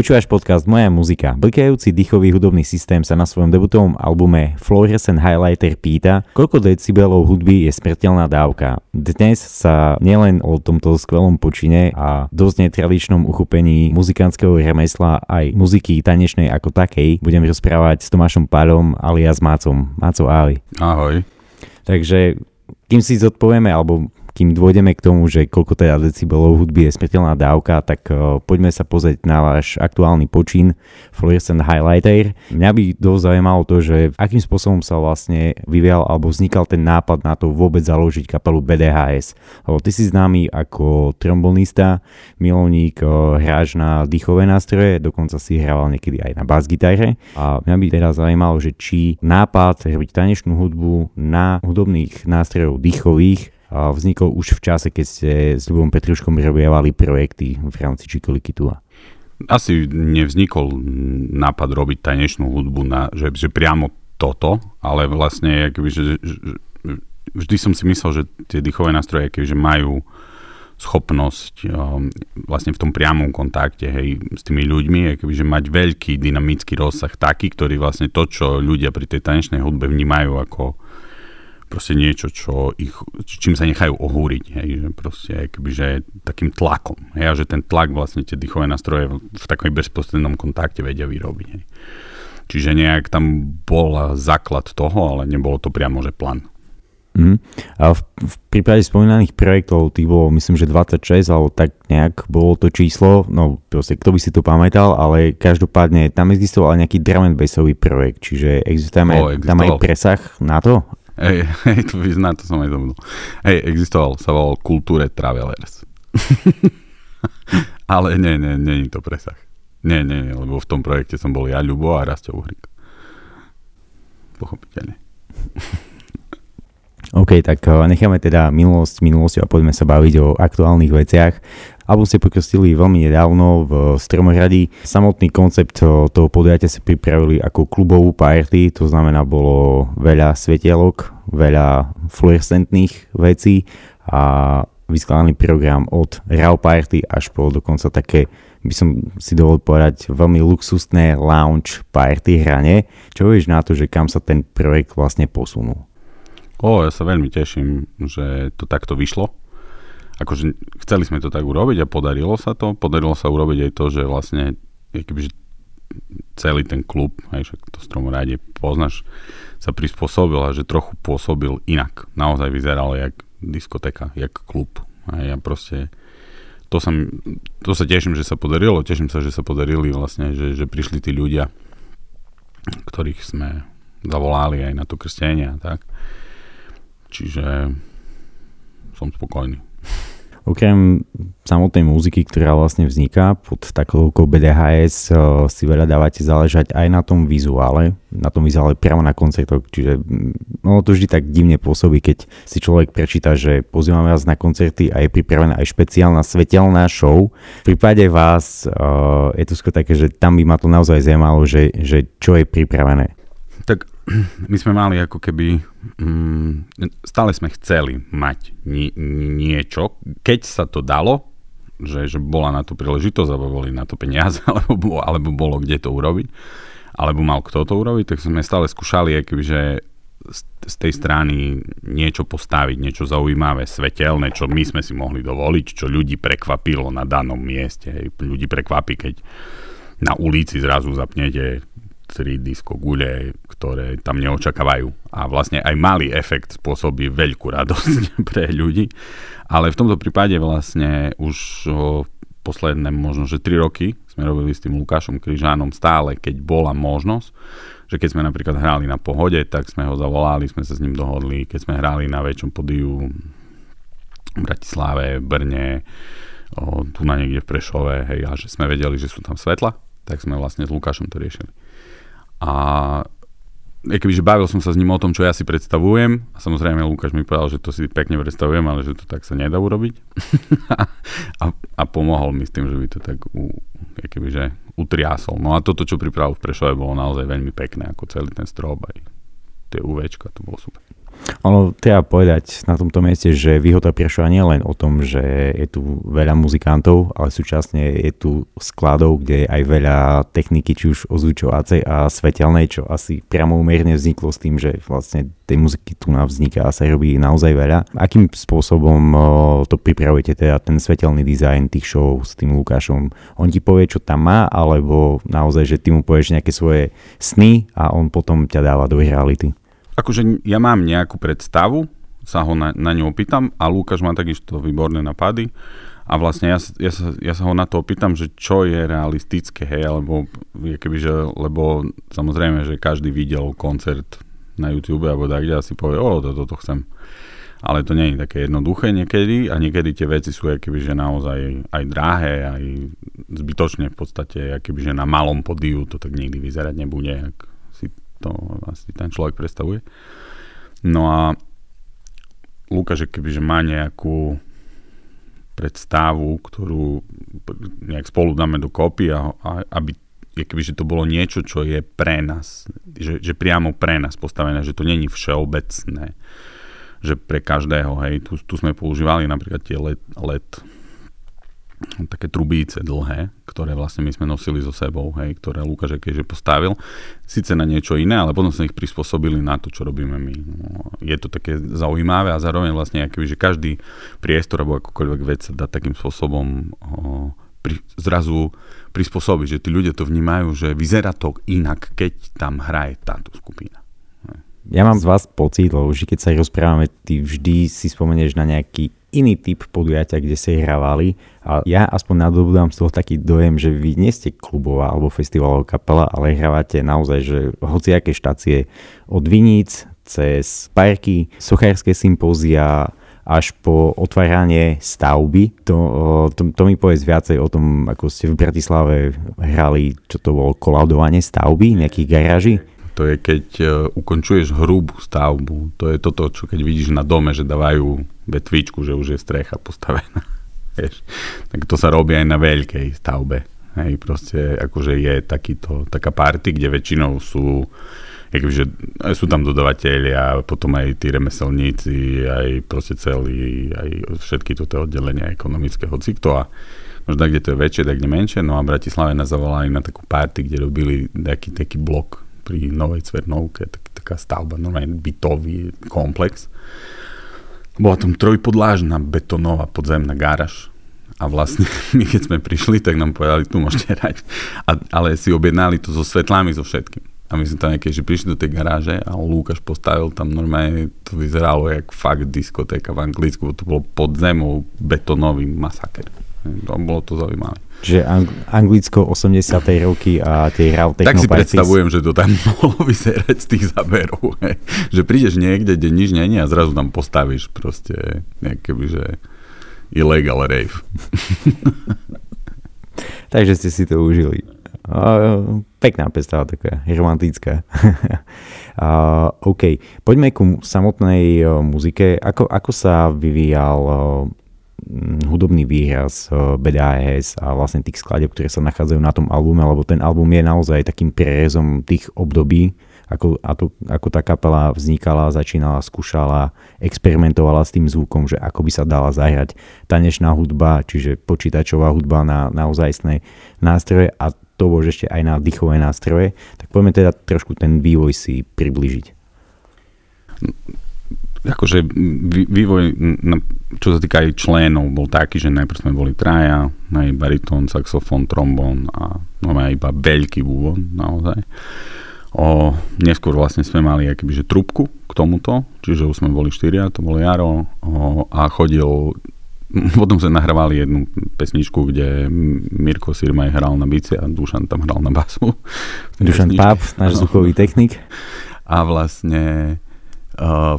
Počúvaš podcast Moja muzika. Blkajúci dýchový hudobný systém sa na svojom debutovom albume Fluorescent Highlighter pýta, koľko decibelov hudby je smrteľná dávka. Dnes sa nielen o tomto skvelom počine a dosť netradičnom uchopení muzikantského remesla aj muziky tanečnej ako takej budem rozprávať s Tomášom Palom alias Mácom. Máco, ahoj. Ahoj. Takže kým si zodpovieme, alebo kým dôjdeme k tomu, že koľko teda decibelov hudby je smrteľná dávka, tak uh, poďme sa pozrieť na váš aktuálny počín Fluorescent Highlighter. Mňa by dosť zaujímalo to, že akým spôsobom sa vlastne vyvial alebo vznikal ten nápad na to vôbec založiť kapelu BDHS. Lebo ty si známy ako trombonista, milovník, uh, hráč na dýchové nástroje, dokonca si hrával niekedy aj na bas-gitare. A mňa by teda zaujímalo, že či nápad robiť tanečnú hudbu na hudobných nástrojov dýchových vznikol už v čase, keď ste s Ľubom Petruškom robievali projekty v rámci Čikoliky Tua? Asi nevznikol nápad robiť tanečnú hudbu, na, že, že priamo toto, ale vlastne akoby, že, vždy som si myslel, že tie dýchové nástroje akoby, že majú schopnosť um, vlastne v tom priamom kontakte hej, s tými ľuďmi, akoby, že mať veľký dynamický rozsah taký, ktorý vlastne to, čo ľudia pri tej tanečnej hudbe vnímajú ako proste niečo, čo ich, čím sa nechajú ohúriť, hej, že proste keby, že takým tlakom, hej, a že ten tlak vlastne tie dýchové nástroje v, v takom bezprostrednom kontakte vedia vyrobiť, hej. Čiže nejak tam bol základ toho, ale nebolo to priamo, že plán. Mm. A v, v prípade spomínaných projektov tých bolo myslím, že 26 alebo tak nejak bolo to číslo, no proste kto by si to pamätal, ale každopádne tam existoval nejaký drum and bassový projekt, čiže existuje oh, tam aj presah na to? Hej, hej, to vyzná, to som aj zabudol. Hej, existoval, sa volal Kultúre Travelers. Ale nie, nie, nie je to presah. Nie, nie, nie, lebo v tom projekte som bol ja, Ľubo a Rastio Uhrik. Pochopiteľne. OK, tak eh, necháme teda minulosť minulosť a poďme sa baviť o aktuálnych veciach. Album ste pokrstili veľmi nedávno v Stromohradi. Samotný koncept eh, toho podujatia sa pripravili ako klubovú party, to znamená bolo veľa svetielok, veľa fluorescentných vecí a vyskladaný program od RAW Party až po dokonca také by som si dovolil povedať, veľmi luxusné lounge party hranie. Čo vieš na to, že kam sa ten projekt vlastne posunul? O, ja sa veľmi teším, že to takto vyšlo akože chceli sme to tak urobiť a podarilo sa to. Podarilo sa urobiť aj to, že vlastne kebyže celý ten klub, aj však to stromoráde poznáš, sa prispôsobil a že trochu pôsobil inak. Naozaj vyzeral jak diskoteka, jak klub. A ja proste to sa, to sa teším, že sa podarilo, teším sa, že sa podarili vlastne, že, že prišli tí ľudia, ktorých sme zavolali aj na to krstenie a tak. Čiže som spokojný. Okrem samotnej muziky, ktorá vlastne vzniká pod takou BDHS, eh, si veľa dávate záležať aj na tom vizuále, na tom vizuále priamo na koncertoch, čiže mm, ono to vždy tak divne pôsobí, keď si človek prečíta, že pozývame vás na koncerty a je pripravená aj špeciálna svetelná show. V prípade vás uh, je to skôr také, že tam by ma to naozaj zaujímalo, že, že čo je pripravené. Tak my sme mali ako keby, mm, stále sme chceli mať ni, niečo, keď sa to dalo, že, že bola na to príležitosť, alebo boli na to peniaze, alebo, bolo, alebo bolo kde to urobiť, alebo mal kto to urobiť, tak sme stále skúšali, keby, že z tej strany niečo postaviť, niečo zaujímavé, svetelné, čo my sme si mohli dovoliť, čo ľudí prekvapilo na danom mieste. Hej. Ľudí prekvapí, keď na ulici zrazu zapnete tri disko gule, ktoré tam neočakávajú. A vlastne aj malý efekt spôsobí veľkú radosť pre ľudí. Ale v tomto prípade vlastne už posledné možno, že 3 roky sme robili s tým Lukášom Kryžánom stále, keď bola možnosť, že keď sme napríklad hrali na pohode, tak sme ho zavolali, sme sa s ním dohodli, keď sme hrali na väčšom podiu v Bratislave, Brne, o, tu na niekde v Prešove, hej, a že sme vedeli, že sú tam svetla, tak sme vlastne s Lukášom to riešili. A že bavil som sa s ním o tom, čo ja si predstavujem a samozrejme Lukáš mi povedal, že to si pekne predstavujem, ale že to tak sa nedá urobiť a, a pomohol mi s tým, že by to tak u, že utriasol. No a toto, čo pripravil v Prešove, bolo naozaj veľmi pekné, ako celý ten strop aj tie UVčka, to bolo super. Ono treba povedať na tomto mieste, že Výhoda Prešova nie len o tom, že je tu veľa muzikantov, ale súčasne je tu skladov, kde je aj veľa techniky, či už ozvučovacej a svetelnej, čo asi priamo umerne vzniklo s tým, že vlastne tej muziky tu nám vzniká a sa robí naozaj veľa. Akým spôsobom to pripravujete teda ten svetelný dizajn tých show s tým Lukášom? On ti povie, čo tam má, alebo naozaj, že ty mu povieš nejaké svoje sny a on potom ťa dáva do reality? Akože ja mám nejakú predstavu, sa ho na, na ňu opýtam a Lukáš má takisto výborné napady a vlastne ja, ja, sa, ja sa ho na to opýtam, že čo je realistické, hej, alebo, keby, že, lebo samozrejme, že každý videl koncert na YouTube alebo tak, kde asi povie, o, toto to, to chcem. Ale to nie je také jednoduché niekedy a niekedy tie veci sú keby, že naozaj aj drahé, aj zbytočne v podstate, keby, že na malom podiu to tak nikdy vyzerať nebude, ak to asi ten človek predstavuje. No a Lukáš, kebyže má nejakú predstavu, ktorú nejak spolu dáme do kopy a, a aby kebyže to bolo niečo, čo je pre nás, že, že priamo pre nás postavené, že to není všeobecné, že pre každého, hej, tu, tu sme používali napríklad tie LED, LED také trubíce dlhé, ktoré vlastne my sme nosili so sebou, hej, ktoré Lukáš keďže postavil, síce na niečo iné, ale potom sme ich prispôsobili na to, čo robíme my. No, je to také zaujímavé a zároveň vlastne, aký, že každý priestor alebo akokoľvek vec sa dá takým spôsobom o, pri, zrazu prispôsobiť, že tí ľudia to vnímajú, že vyzerá to inak, keď tam hraje táto skupina. Ja mám z vás pocit, lebo že keď sa rozprávame, ty vždy si spomenieš na nejaký iný typ podujatia, kde ste hrávali a ja aspoň nadobudám z toho taký dojem, že vy nie ste klubová alebo festivalová kapela, ale hrávate naozaj, že hociaké štácie od Viníc cez parky, sochárske sympózia, až po otváranie stavby. To, to, to mi povedz viacej o tom, ako ste v Bratislave hrali, čo to bolo, kolaudovanie stavby, nejakých garáží. To je, keď uh, ukončuješ hrubú stavbu. To je toto, čo keď vidíš na dome, že dávajú vetvičku, že už je strecha postavená. Vieš. Tak to sa robí aj na veľkej stavbe. Hej, proste akože je takýto, taká party, kde väčšinou sú akože, sú tam dodavateľia, potom aj tí remeselníci, aj proste celý, aj všetky toto oddelenia ekonomického cyklu a možno kde to je väčšie, tak kde menšie. No a Bratislave nás zavolali na takú party, kde robili taký, taký blok pri Novej Cvernovke, tak, taká stavba, normálne bytový komplex. Bola tam trojpodlážna betonová podzemná gáraž. A vlastne my keď sme prišli, tak nám povedali, tu môžete hrať. A, ale si objednali to so svetlami, so všetkým. A my sme tam nejaké, že prišli do tej garáže a Lukáš postavil tam normálne, to vyzeralo jak fakt diskotéka v Anglicku, to bolo pod betonový masaker. To bolo to zaujímavé. Čiže Ang- Anglicko 80. roky a tie hral Tak si predstavujem, že to tam mohlo vyzerať z tých záberov. že prídeš niekde, kde nič není a zrazu tam postavíš proste nejaké, že illegal rave. Takže ste si to užili. Uh, pekná predstava, taká romantická. uh, OK, poďme ku samotnej uh, muzike. Ako, ako sa vyvíjal hudobný výraz eh, BDAS a vlastne tých skladeb, ktoré sa nachádzajú na tom albume, lebo ten album je naozaj takým prerezom tých období, ako, to, ako tá kapela vznikala, začínala, skúšala, experimentovala s tým zvukom, že ako by sa dala zahrať tanečná hudba, čiže počítačová hudba na naozajstné nástroje a to bolo ešte aj na dýchové nástroje. Tak poďme teda trošku ten vývoj si približiť akože vývoj, čo sa týka aj členov, bol taký, že najprv sme boli traja, aj baritón, saxofón, trombón a no aj iba veľký bubon naozaj. O, neskôr vlastne sme mali že trubku k tomuto, čiže už sme boli štyria, to bol Jaro o, a chodil potom sme nahrávali jednu pesničku, kde Mirko Sirmaj hral na bice a Dušan tam hral na basu. Dušan Páp, náš zvukový technik. A vlastne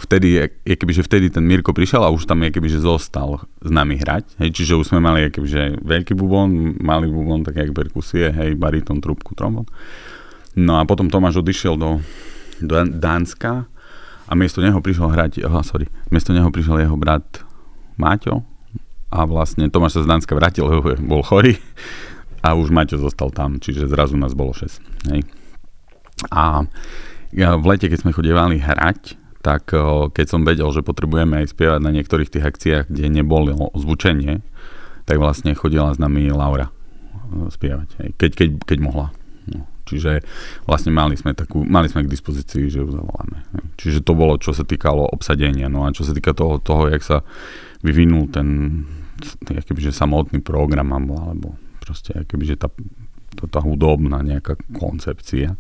vtedy, je kebyže vtedy ten Mirko prišiel a už tam je kebyže zostal s nami hrať, hej, čiže už sme mali kebyže veľký bubon, malý bubon, tak jak perkusie, hej, bariton, trubku, trombon. No a potom Tomáš odišiel do, do Dánska a miesto neho prišiel hrať, oh, sorry, miesto neho prišiel jeho brat Máťo a vlastne Tomáš sa z Dánska vrátil, lebo bol chorý a už Maťo zostal tam, čiže zrazu nás bolo 6. Hej. A v lete, keď sme chodívali hrať, tak keď som vedel, že potrebujeme aj spievať na niektorých tých akciách, kde nebolo zvučenie, tak vlastne chodila s nami Laura spievať, keď, keď, keď mohla. No. Čiže vlastne mali sme, takú, mali sme k dispozícii, že ju zavoláme. Čiže to bolo, čo sa týkalo obsadenia. No a čo sa týka toho, toho jak sa vyvinul ten keby, že samotný program alebo, proste keby, že tá, tá hudobná nejaká koncepcia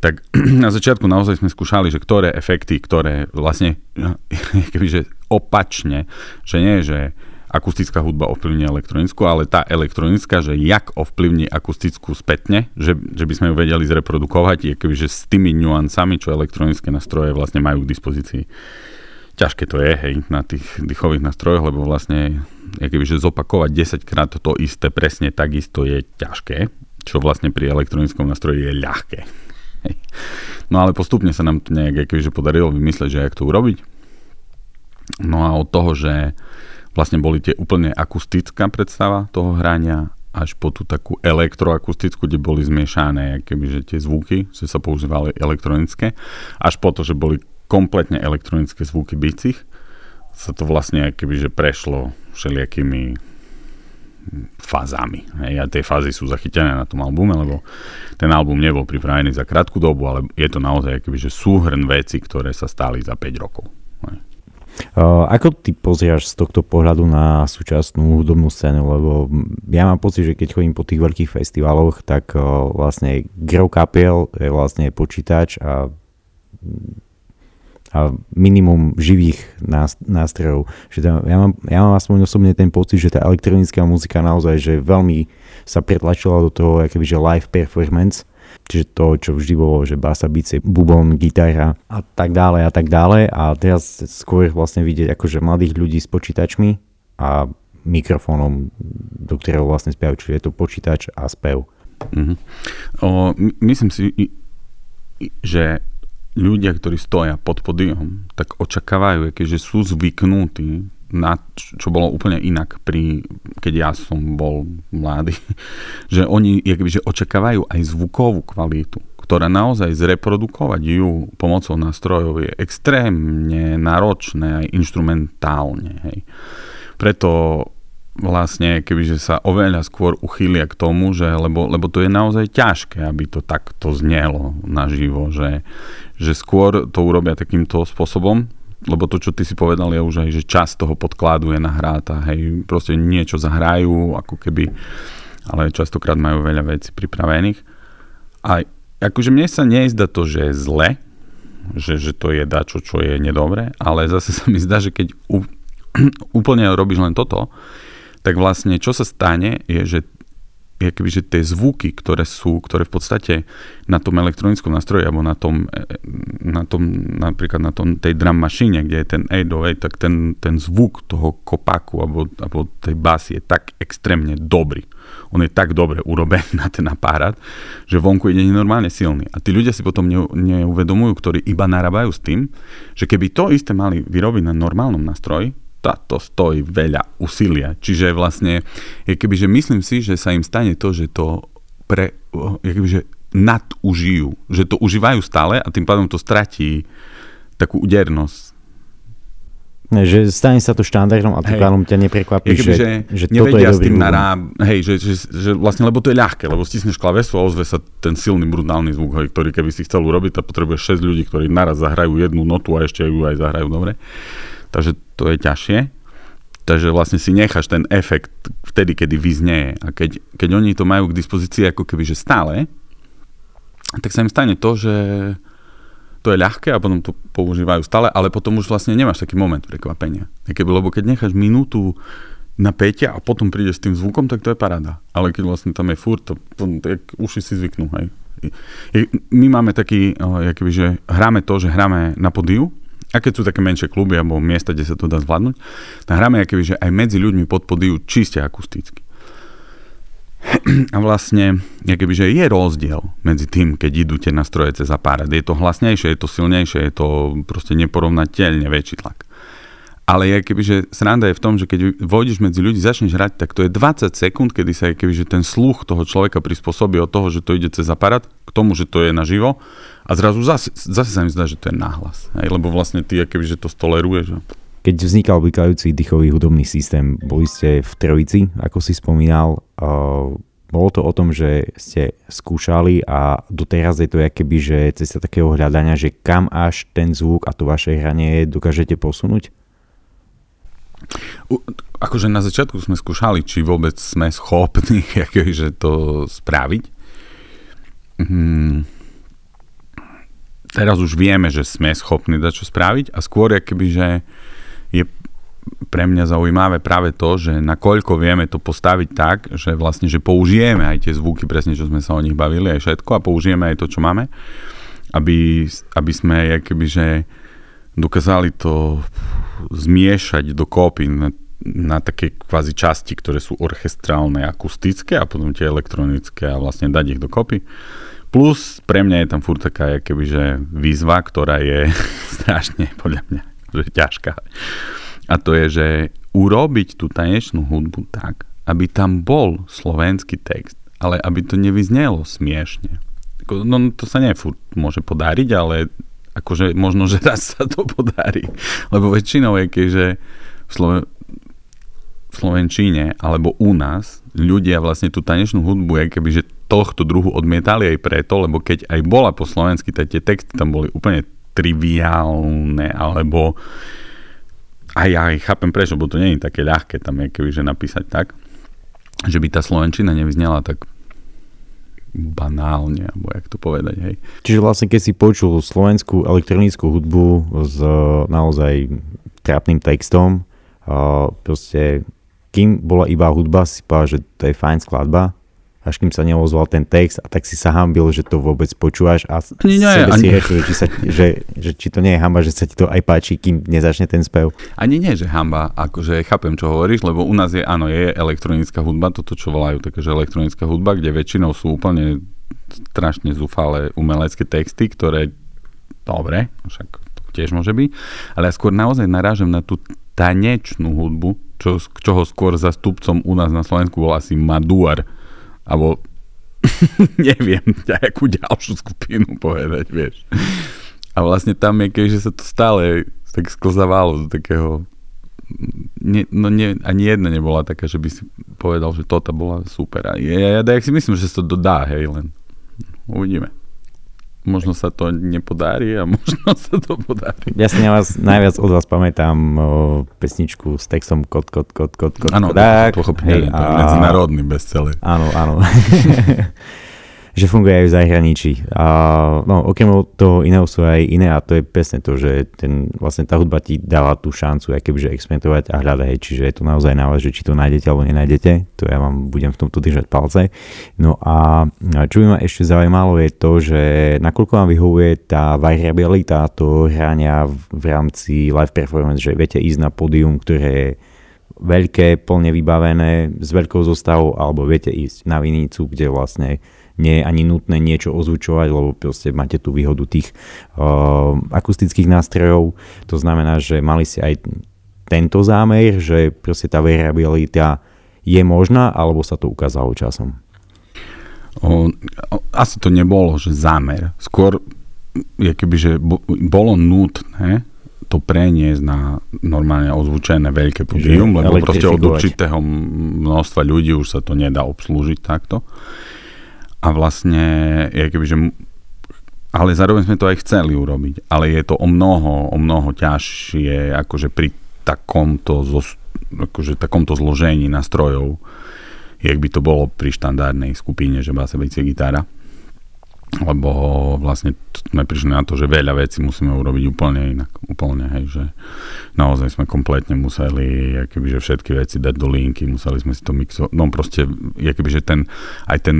tak na začiatku naozaj sme skúšali, že ktoré efekty, ktoré vlastne kebyže opačne, že nie, že akustická hudba ovplyvní elektronickú, ale tá elektronická, že jak ovplyvní akustickú spätne, že, že by sme ju vedeli zreprodukovať, je kebyže s tými nuancami, čo elektronické nástroje vlastne majú k dispozícii. Ťažké to je, hej, na tých dýchových nástrojoch, lebo vlastne kebyže zopakovať 10 krát to isté presne takisto je ťažké, čo vlastne pri elektronickom nástroji je ľahké. No ale postupne sa nám to nejak akože podarilo vymysleť, že jak to urobiť. No a od toho, že vlastne boli tie úplne akustická predstava toho hrania až po tú takú elektroakustickú, kde boli zmiešané že tie zvuky, že sa používali elektronické, až po to, že boli kompletne elektronické zvuky bicích, sa to vlastne že prešlo všelijakými fázami. Hej, a tie fázy sú zachytené na tom albume, lebo ten album nebol pripravený za krátku dobu, ale je to naozaj akoby, že súhrn veci, ktoré sa stali za 5 rokov. Hej. Uh, ako ty pozrieš z tohto pohľadu na súčasnú hudobnú scénu? Lebo ja mám pocit, že keď chodím po tých veľkých festivaloch, tak uh, vlastne grov kapiel je vlastne počítač a a minimum živých nástrojov. Že tam, ja, mám, ja mám aspoň osobne ten pocit, že tá elektronická muzika naozaj že veľmi sa pretlačila do toho akoby, že live performance, čiže to, čo vždy bolo, že basa, bice, bubon, gitara a tak ďalej a tak ďalej a teraz skôr vlastne vidieť akože mladých ľudí s počítačmi a mikrofónom, do ktorého vlastne spievajú, čiže je to počítač a spev. Mm-hmm. O, myslím si, že ľudia, ktorí stoja pod podium, tak očakávajú, že sú zvyknutí na čo bolo úplne inak pri, keď ja som bol mladý, že oni že očakávajú aj zvukovú kvalitu, ktorá naozaj zreprodukovať ju pomocou nástrojov je extrémne náročné aj instrumentálne. Hej. Preto vlastne, kebyže sa oveľa skôr uchýlia k tomu, že, lebo, lebo to je naozaj ťažké, aby to takto znelo naživo, že, že skôr to urobia takýmto spôsobom, lebo to, čo ty si povedal, je už aj, že čas toho podkladu je nahráta, hej, proste niečo zahrajú, ako keby, ale častokrát majú veľa vecí pripravených. A akože mne sa nezdá to, že je zle, že, že to je dačo, čo je nedobré, ale zase sa mi zdá, že keď úplne robíš len toto, tak vlastne čo sa stane, je, že keby, že tie zvuky, ktoré sú, ktoré v podstate na tom elektronickom nástroji, alebo na tom, e, na tom napríklad na tom, tej drum mašine, kde je ten 808, tak ten, ten zvuk toho kopaku alebo, alebo tej basy je tak extrémne dobrý. On je tak dobre urobený na ten aparát, že vonku ide normálne silný. A tí ľudia si potom neuvedomujú, ktorí iba narábajú s tým, že keby to isté mali vyrobiť na normálnom nástroji, to stojí veľa úsilia. Čiže vlastne, je keby, že myslím si, že sa im stane to, že to pre, je keby, že nadužijú, že to užívajú stále a tým pádom to stratí takú údernosť. Ne, že stane sa to štandardom a tým pádom ťa neprekvapí, že, že, že toto je s tým naráb, hej, že, že, že, vlastne, lebo to je ľahké, lebo stisneš klavesu a ozve sa ten silný brutálny zvuk, hej, ktorý keby si chcel urobiť a potrebuješ 6 ľudí, ktorí naraz zahrajú jednu notu a ešte ju aj zahrajú dobre. Takže to je ťažšie. Takže vlastne si necháš ten efekt vtedy, kedy vyznieje. A keď, keď oni to majú k dispozícii ako keby, že stále, tak sa im stane to, že to je ľahké a potom to používajú stále, ale potom už vlastne nemáš taký moment prekvapenia. Keby, lebo keď necháš minútu na a potom prídeš s tým zvukom, tak to je paráda. Ale keď vlastne tam je furt, to, to, tak uši si zvyknú. Hej. My máme taký, keby, že hráme to, že hráme na podiu, a keď sú také menšie kluby alebo miesta, kde sa to dá zvládnuť, tak hráme akoby, že aj medzi ľuďmi pod podiu čiste akusticky. A vlastne, keby, že je rozdiel medzi tým, keď idú tie nastroje cez aparát. Je to hlasnejšie, je to silnejšie, je to proste neporovnateľne väčší tlak. Ale je keby, že sranda je v tom, že keď vôjdeš medzi ľudí, začneš hrať, tak to je 20 sekúnd, kedy sa je ten sluch toho človeka prispôsobí od toho, že to ide cez aparát, k tomu, že to je naživo a zrazu zase, zase sa mi zdá, že to je náhlas. Hej, lebo vlastne ty keby, že to stoleruješ. Keď vznikal blikajúci dýchový hudobný systém, boli ste v Trojici, ako si spomínal. Uh, bolo to o tom, že ste skúšali a doteraz je to keby, že cesta takého hľadania, že kam až ten zvuk a to vaše hranie dokážete posunúť? Akože na začiatku sme skúšali, či vôbec sme schopní že to spraviť. Hmm. Teraz už vieme, že sme schopní dať čo spraviť a skôr keby, že je pre mňa zaujímavé práve to, že nakoľko vieme to postaviť tak, že vlastne, že použijeme aj tie zvuky, presne čo sme sa o nich bavili, aj všetko a použijeme aj to, čo máme, aby, aby sme keby, že dokázali to zmiešať do kópy na, na také kvázi časti, ktoré sú orchestrálne, akustické a potom tie elektronické a vlastne dať ich do kopy. Plus pre mňa je tam furt taká keby, že výzva, ktorá je strašne podľa mňa že ťažká. A to je, že urobiť tú tanečnú hudbu tak, aby tam bol slovenský text, ale aby to nevyznelo smiešne. No to sa furt môže podariť, ale akože možno, že raz sa to podarí. Lebo väčšinou je, keďže v, Sloven- v Slovenčíne alebo u nás ľudia vlastne tú tanečnú hudbu je keby, že tohto druhu odmietali aj preto, lebo keď aj bola po slovensky, tak tie texty tam boli úplne triviálne, alebo aj ja aj chápem prečo, bo to nie je také ľahké tam je keby, že napísať tak, že by tá slovenčina nevyznela tak banálne, alebo jak to povedať, hej. Čiže vlastne keď si počul slovenskú elektronickú hudbu s naozaj trápnym textom, uh, proste kým bola iba hudba, si povedal, že to je fajn skladba, až kým sa neozval ten text a tak si sa hambil, že to vôbec počúvaš a nie, nie, sebe si rečil, že, či sa, že, že či to nie je hamba, že sa ti to aj páči, kým nezačne ten spev. Ani nie, že hamba, akože chápem, čo hovoríš, lebo u nás je, áno, je elektronická hudba, toto čo volajú takže elektronická hudba, kde väčšinou sú úplne strašne zúfale umelecké texty, ktoré, dobre, však to tiež môže byť, ale ja skôr naozaj narážam na tú tanečnú hudbu, čo, čoho skôr zastupcom u nás na Slovensku bol asi Maduar, alebo neviem, nejakú ďalšiu skupinu povedať, vieš. A vlastne tam je, keďže sa to stále tak sklzávalo do takého nie, no nie, ani jedna nebola taká, že by si povedal, že toto bola super. A ja, ja, ja si myslím, že sa to dodá, hej, len uvidíme možno sa to nepodarí a možno sa to podarí. Ja si na vás, najviac od vás pamätám o, pesničku s textom kod, kod, kod, kod, kod, Áno, pochopne, a... medzinárodný bestseller. Áno, áno. že funguje aj v zahraničí. A no, okrem toho iného sú aj iné a to je presne to, že ten, vlastne tá hudba ti dáva tú šancu aj kebyže experimentovať a hľadať, čiže je to naozaj na vás, že či to nájdete alebo nenájdete, to ja vám budem v tomto držať palce. No a čo by ma ešte zaujímalo je to, že nakoľko vám vyhovuje tá variabilita toho hrania v rámci live performance, že viete ísť na pódium, ktoré je veľké, plne vybavené, s veľkou zostavou, alebo viete ísť na vinicu, kde vlastne nie je ani nutné niečo ozvučovať, lebo proste máte tú výhodu tých uh, akustických nástrojov. To znamená, že mali si aj tento zámer, že proste tá variabilita je možná, alebo sa to ukázalo časom? O, asi to nebolo, že zámer. Skôr je keby, že bolo nutné to preniesť na normálne ozvučené veľké pódium, lebo proste od určitého množstva ľudí už sa to nedá obslúžiť takto a vlastne je keby, že ale zároveň sme to aj chceli urobiť, ale je to o mnoho, o mnoho ťažšie akože pri takomto, akože takomto zložení nástrojov, jak by to bolo pri štandardnej skupine, že basa bicie gitara. Lebo vlastne sme prišli na to, že veľa vecí musíme urobiť úplne inak. Úplne, hej, že naozaj sme kompletne museli že všetky veci dať do linky, museli sme si to mixovať. No proste, že ten, aj ten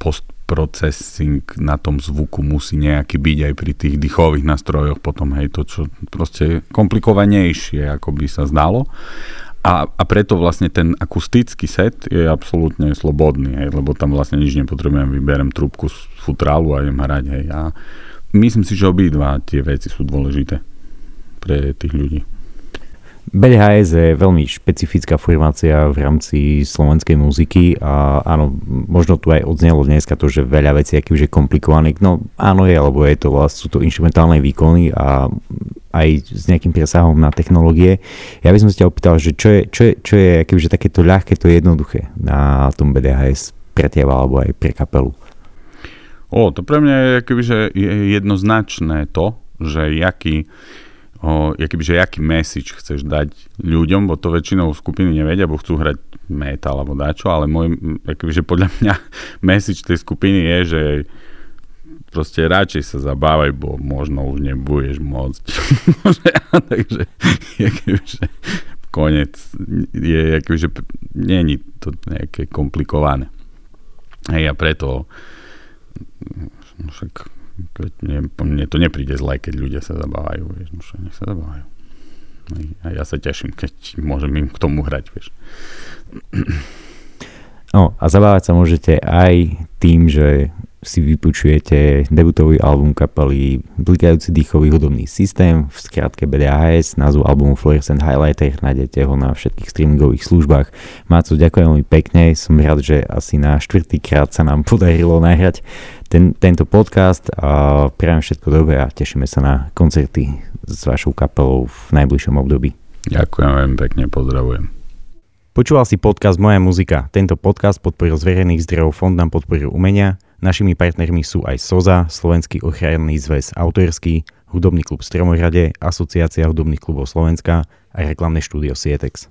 postprocessing na tom zvuku musí nejaký byť aj pri tých dýchových nástrojoch potom, hej, to čo proste komplikovanejšie, ako by sa zdalo. A, a preto vlastne ten akustický set je absolútne slobodný, hej, lebo tam vlastne nič nepotrebujem, vyberem trúbku z futrálu a idem hrať. Hej. A myslím si, že obidva tie veci sú dôležité pre tých ľudí. BDHS je veľmi špecifická formácia v rámci slovenskej muziky a áno, možno tu aj odznelo dneska to, že veľa vecí aký už je komplikovaných, no áno je, lebo je to, sú to instrumentálne výkony a aj s nejakým presahom na technológie. Ja by som sa ťa opýtal, že čo je, čo je, čo je akože takéto ľahké, to jednoduché na tom BDHS pre teba alebo aj pre kapelu? O, to pre mňa je akoby, je jednoznačné to, že jaký o, že aký message chceš dať ľuďom, bo to väčšinou skupiny nevedia, bo chcú hrať metal alebo dačo, ale môj, že podľa mňa message tej skupiny je, že proste radšej sa zabávaj, bo možno už nebudeš môcť. Takže že konec je, že není to nejaké komplikované. Hej, a preto však keď mne, to nepríde zle, keď ľudia sa zabávajú, vieš, no nech sa zabávajú. A ja sa teším, keď môžem im k tomu hrať, vieš. No a zabávať sa môžete aj tým, že si vypočujete debutový album kapely Blikajúci dýchový hudobný systém, v skratke BDAS, názvu albumu Fluorescent Highlighter, nájdete ho na všetkých streamingových službách. Máco, ďakujem veľmi pekne, som rád, že asi na štvrtýkrát sa nám podarilo nahrať ten, tento podcast a prajem všetko dobré a tešíme sa na koncerty s vašou kapelou v najbližšom období. Ďakujem veľmi pekne, pozdravujem. Počúval si podcast Moja muzika. Tento podcast podporil z verejných zdrojov Fond na podporu umenia Našimi partnermi sú aj SOZA, Slovenský ochranný zväz autorský, Hudobný klub Stromorade, Asociácia hudobných klubov Slovenska a reklamné štúdio Sietex.